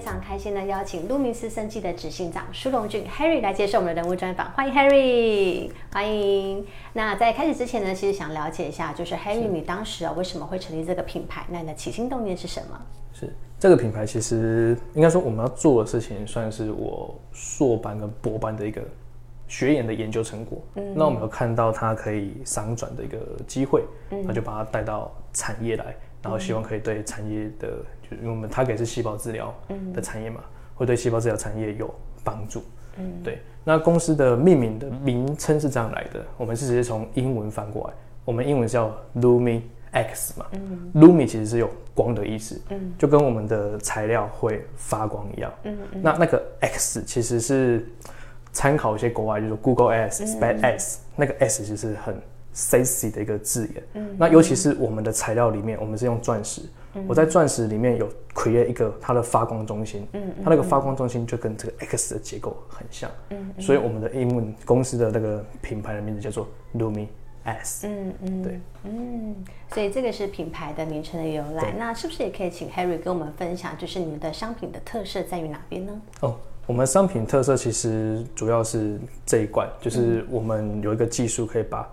非常开心的邀请路明斯生技的执行长舒荣俊 Harry 来接受我们的人物专访，欢迎 Harry，欢迎。那在开始之前呢，其实想了解一下，就是 Harry，你当时啊为什么会成立这个品牌？那你的起心动念是什么？是这个品牌，其实应该说我们要做的事情，算是我硕班跟博班的一个学研的研究成果。嗯，那我们有看到它可以商转的一个机会，那就把它带到产业来，然后希望可以对产业的，就因为我们它给是细胞治疗的产业嘛，会对细胞治疗产业有帮助。嗯，对。那公司的命名的名称是这样来的，我们是直接从英文翻过来，我们英文叫 Lumi X 嘛。嗯，Lumi 其实是有光的意思，嗯，就跟我们的材料会发光一样。嗯嗯。那那个 X 其实是参考一些国外，就是 Google S、Space S，那个 S 其实很 sexy 的一个字眼。嗯。那尤其是我们的材料里面，我们是用钻石。我在钻石里面有 create 一个它的发光中心，嗯，它那个发光中心就跟这个 X 的结构很像，嗯，所以我们的英文公司的那个品牌的名字叫做 Lumi S，嗯嗯，对，嗯，所以这个是品牌的名称的由来。那是不是也可以请 Harry 跟我们分享，就是你们的商品的特色在于哪边呢？哦，我们商品特色其实主要是这一罐，就是我们有一个技术可以把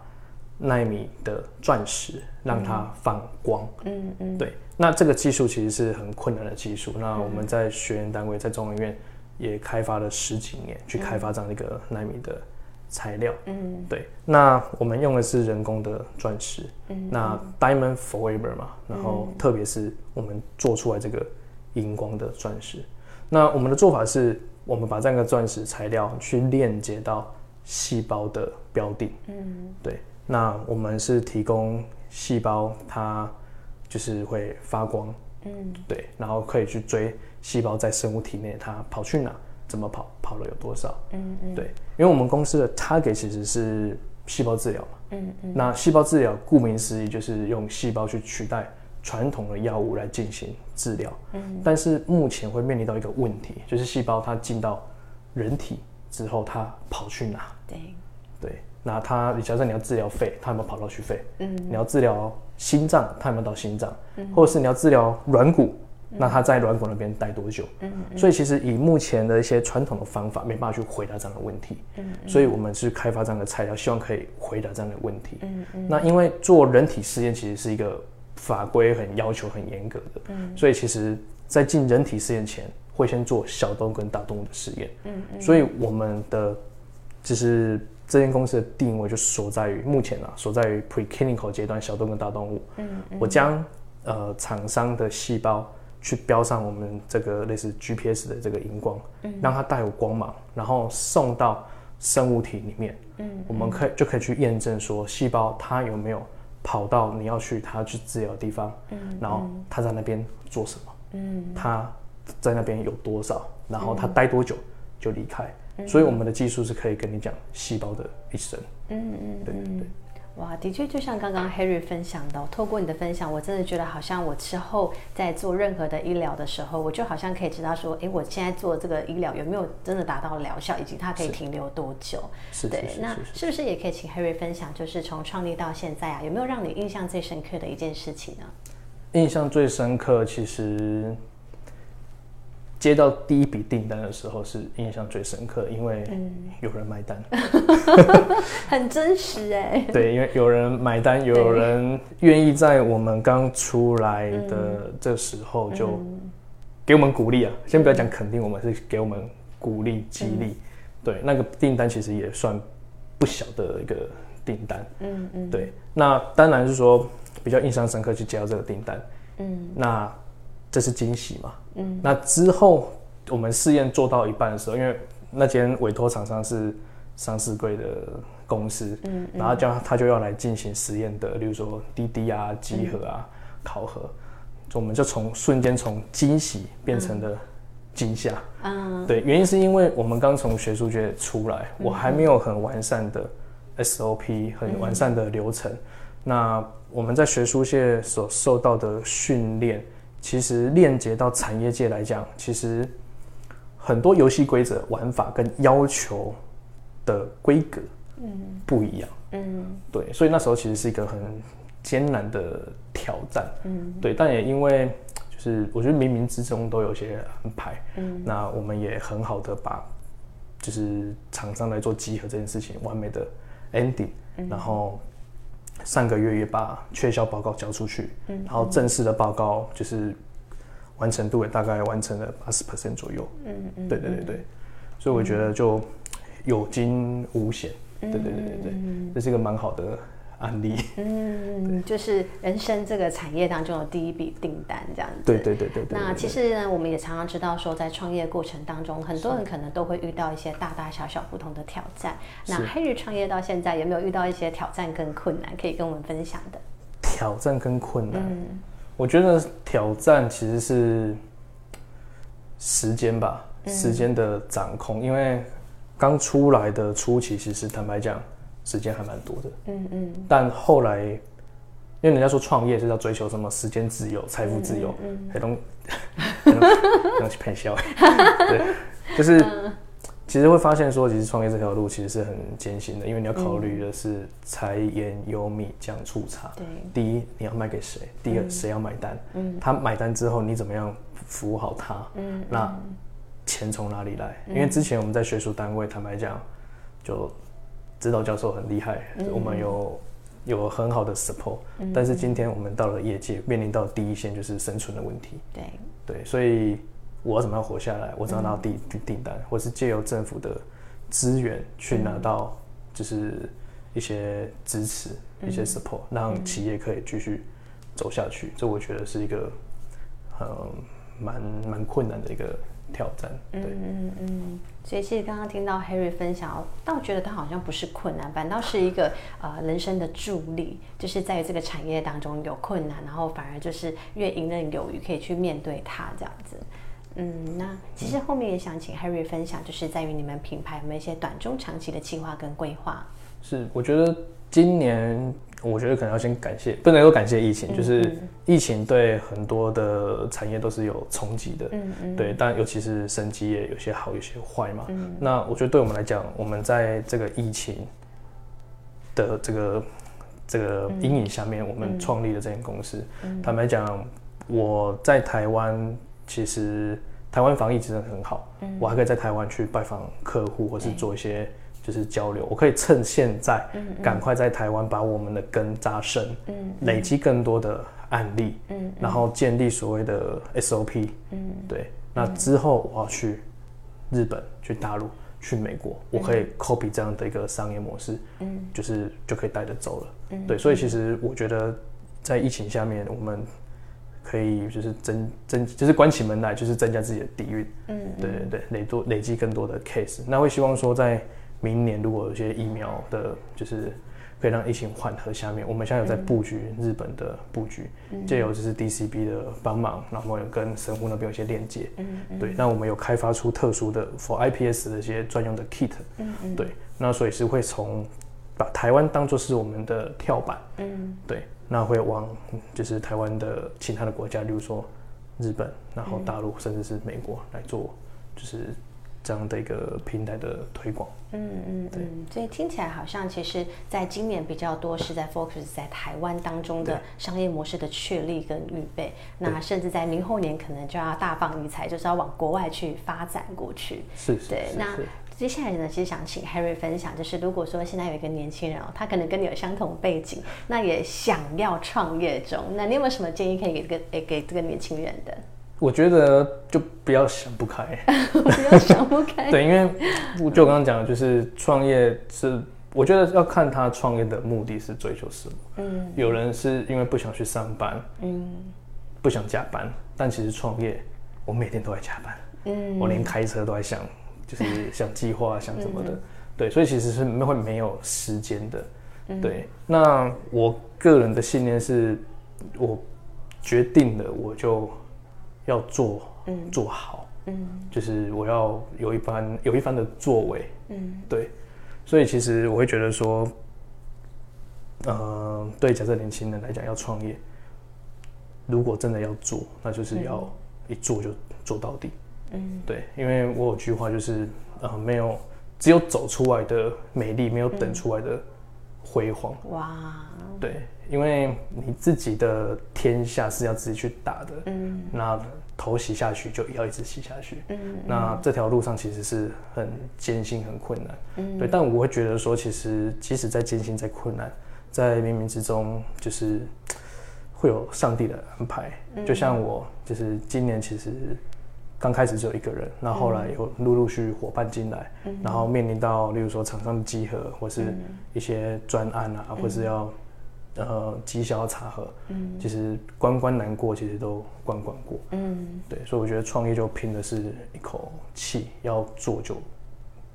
纳米的钻石让它放光，嗯嗯，对。那这个技术其实是很困难的技术。那我们在学员单位，在中研院也开发了十几年，去开发这样的一个纳米的材料。嗯，对。那我们用的是人工的钻石。嗯。那 Diamond Forever 嘛，然后特别是我们做出来这个荧光的钻石。那我们的做法是，我们把这样的钻石材料去链接到细胞的标定。嗯。对。那我们是提供细胞它。就是会发光，嗯，对，然后可以去追细胞在生物体内它跑去哪，怎么跑，跑了有多少，嗯嗯，对，因为我们公司的 target 其实是细胞治疗嘛，嗯嗯，那细胞治疗顾名思义就是用细胞去取代传统的药物来进行治疗，嗯，但是目前会面临到一个问题，就是细胞它进到人体之后，它跑去哪？对，对。那他，你假设你要治疗肺，他有没有跑到去肺？嗯，你要治疗心脏，他有没有到心脏？嗯，或者是你要治疗软骨，那他在软骨那边待多久？嗯，所以其实以目前的一些传统的方法，没办法去回答这样的问题。嗯，所以我们是开发这样的材料，希望可以回答这样的问题。嗯嗯，那因为做人体试验其实是一个法规很要求很严格的，嗯，所以其实在进人体试验前，会先做小动物跟大动物的实验。嗯嗯，所以我们的就是。这间公司的定位就所在于目前啊，所在于 preclinical 阶段，小动物跟大动物。嗯，我将呃厂商的细胞去标上我们这个类似 GPS 的这个荧光，嗯，让它带有光芒，然后送到生物体里面。嗯，我们可以就可以去验证说细胞它有没有跑到你要去它去治疗的地方，嗯，然后它在那边做什么，嗯，它在那边有多少，然后它待多久就离开。所以我们的技术是可以跟你讲细胞的一生。嗯嗯，对对对。哇，的确就像刚刚 Harry 分享的，透过你的分享，我真的觉得好像我之后在做任何的医疗的时候，我就好像可以知道说，哎，我现在做这个医疗有没有真的达到疗效，以及它可以停留多久？是对。那是不是也可以请 Harry 分享，就是从创立到现在啊，有没有让你印象最深刻的一件事情呢？印象最深刻，其实。接到第一笔订单的时候是印象最深刻，因为有人买单，很真实哎。对，因为有人买单，有人愿意在我们刚出来的这时候就给我们鼓励啊。先不要讲肯定，我们是给我们鼓励激励。对，那个订单其实也算不小的一个订单。嗯嗯。对，那当然是说比较印象深刻去接到这个订单。嗯。那。这是惊喜嘛？嗯，那之后我们试验做到一半的时候，因为那间委托厂商是上市柜的公司，嗯，然后叫他就要来进行实验的，例如说滴滴啊、集合啊、考核，我们就从瞬间从惊喜变成了惊吓。嗯，对，原因是因为我们刚从学术界出来，我还没有很完善的 SOP，很完善的流程。那我们在学术界所受到的训练。其实链接到产业界来讲，其实很多游戏规则、玩法跟要求的规格，嗯，不一样，嗯，对，所以那时候其实是一个很艰难的挑战，嗯，对，但也因为就是我觉得冥冥之中都有些安排，嗯，那我们也很好的把就是厂商来做集合这件事情完美的 ending，然后。上个月也把缺销报告交出去，嗯，然后正式的报告就是完成度也大概完成了八十 percent 左右，嗯嗯，对对对对，所以我觉得就有惊无险，对对对对对，这是一个蛮好的。案例，嗯，就是人生这个产业当中的第一笔订单，这样子。对对对对对。那其实呢，我们也常常知道说，在创业过程当中，很多人可能都会遇到一些大大小小不同的挑战。那黑日创业到现在有没有遇到一些挑战跟困难，可以跟我们分享的？挑战跟困难，嗯，我觉得挑战其实是时间吧，时间的掌控，因为刚出来的初期，其实坦白讲。时间还蛮多的，嗯嗯，但后来，因为人家说创业是要追求什么时间自由、财富自由，嗯，很多要去骗笑，对，就是其实会发现说，其实创业这条路其实是很艰辛的，因为你要考虑的是柴盐油米酱醋茶，对，第一你要卖给谁，第二谁要买单，嗯，他买单之后你怎么样服务好他，嗯，那钱从哪里来？因为之前我们在学术单位，坦白讲，就。指导教授很厉害，我们有有很好的 support，但是今天我们到了业界，面临到第一线就是生存的问题。对对，所以我要怎么样活下来？我只要拿到订订单，或是借由政府的资源去拿到，就是一些支持、一些 support，让企业可以继续走下去。这我觉得是一个嗯蛮蛮困难的一个。挑战，对，嗯嗯，所以其实刚刚听到 Harry 分享，倒觉得他好像不是困难，反倒是一个呃人生的助力，就是在于这个产业当中有困难，然后反而就是越游刃有余，可以去面对它这样子。嗯，那其实后面也想请 Harry 分享，就是在于你们品牌有没有一些短中长期的计划跟规划？是，我觉得今年。我觉得可能要先感谢，不能说感谢疫情，就是疫情对很多的产业都是有冲击的，嗯嗯，对，但尤其是生机业有些好，有些坏嘛。嗯，那我觉得对我们来讲，我们在这个疫情的这个这个阴影下面，我们创立了这间公司。坦白讲，我在台湾其实台湾防疫真的很好，我还可以在台湾去拜访客户，或是做一些。就是交流，我可以趁现在，赶快在台湾把我们的根扎深，嗯累积更多的案例，嗯然后建立所谓的 SOP，嗯。对，那之后我要去日本、去大陆、去美国，我可以 copy 这样的一个商业模式，嗯就是就可以带着走了，对，所以其实我觉得在疫情下面，我们可以就是增增，就是关起门来就是增加自己的底蕴，嗯，对对对，累多累积更多的 case，那会希望说在。明年如果有些疫苗的，就是可以让疫情缓和，下面我们现在有在布局日本的布局，借由就是 DCB 的帮忙，然后有跟神户那边有些链接，对，那我们有开发出特殊的 for IPS 的一些专用的 kit，对，那所以是会从把台湾当做是我们的跳板，嗯。对，那会往就是台湾的其他的国家，例如说日本，然后大陆甚至是美国来做，就是。这样的一个平台的推广，嗯嗯嗯，所以听起来好像其实在今年比较多是在 focus 在台湾当中的商业模式的确立跟预备，那甚至在明后年可能就要大放异彩，就是要往国外去发展过去。是是。对，那接下来呢，其实想请 Harry 分享，就是如果说现在有一个年轻人哦，他可能跟你有相同背景，那也想要创业中，那你有没有什么建议可以给这个诶给这个年轻人的？我觉得就不要想不开，不要想不开。对，因为就我刚刚讲的，就是创业是，我觉得要看他创业的目的是追求什么。嗯，有人是因为不想去上班，嗯，不想加班，但其实创业，我每天都在加班，嗯，我连开车都在想，就是想计划想什么的，对，所以其实是会没有时间的。对，那我个人的信念是，我决定了，我就。要做，嗯，做好，嗯，就是我要有一番有一番的作为，嗯，对，所以其实我会觉得说，呃，对假设年轻人来讲要创业，如果真的要做，那就是要一做就做到底。嗯，对，因为我有句话就是，呃，没有只有走出来的美丽，没有等出来的辉煌。哇，对，因为你自己的天下是要自己去打的。嗯，那头洗下去就要一直洗下去。嗯，那这条路上其实是很艰辛、很困难。嗯，对，但我会觉得说，其实即使再艰辛、再困难，在冥冥之中，就是会有上帝的安排。就像我，就是今年其实。刚开始只有一个人，那后来有陆陆续伙伴进来，然后面临到例如说厂商的集合，或是一些专案啊，或是要呃绩效查核，嗯，其实关关难过，其实都关关过，嗯，对，所以我觉得创业就拼的是一口气，要做就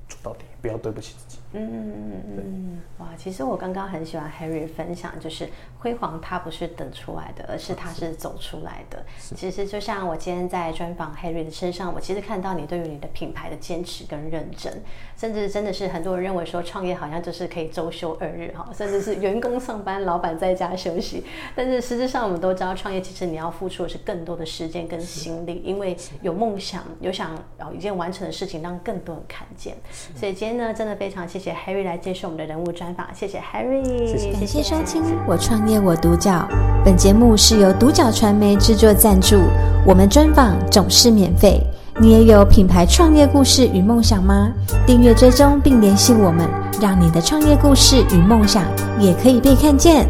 做到底，不要对不起自己。嗯嗯嗯嗯哇！其实我刚刚很喜欢 Harry 分享，就是辉煌它不是等出来的，而是它是走出来的。其实就像我今天在专访 Harry 的身上，我其实看到你对于你的品牌的坚持跟认真，甚至真的是很多人认为说创业好像就是可以周休二日哈，甚至是员工上班，老板在家休息。但是实质上我们都知道，创业其实你要付出的是更多的时间跟心力，因为有梦想，有想要一件完成的事情，让更多人看见。所以今天呢，真的非常谢谢。谢谢 Harry 来接受我们的人物专访，谢谢 Harry，感谢收听《我创业我独角》。本节目是由独角传媒制作赞助，我们专访总是免费。你也有品牌创业故事与梦想吗？订阅追踪并联系我们，让你的创业故事与梦想也可以被看见。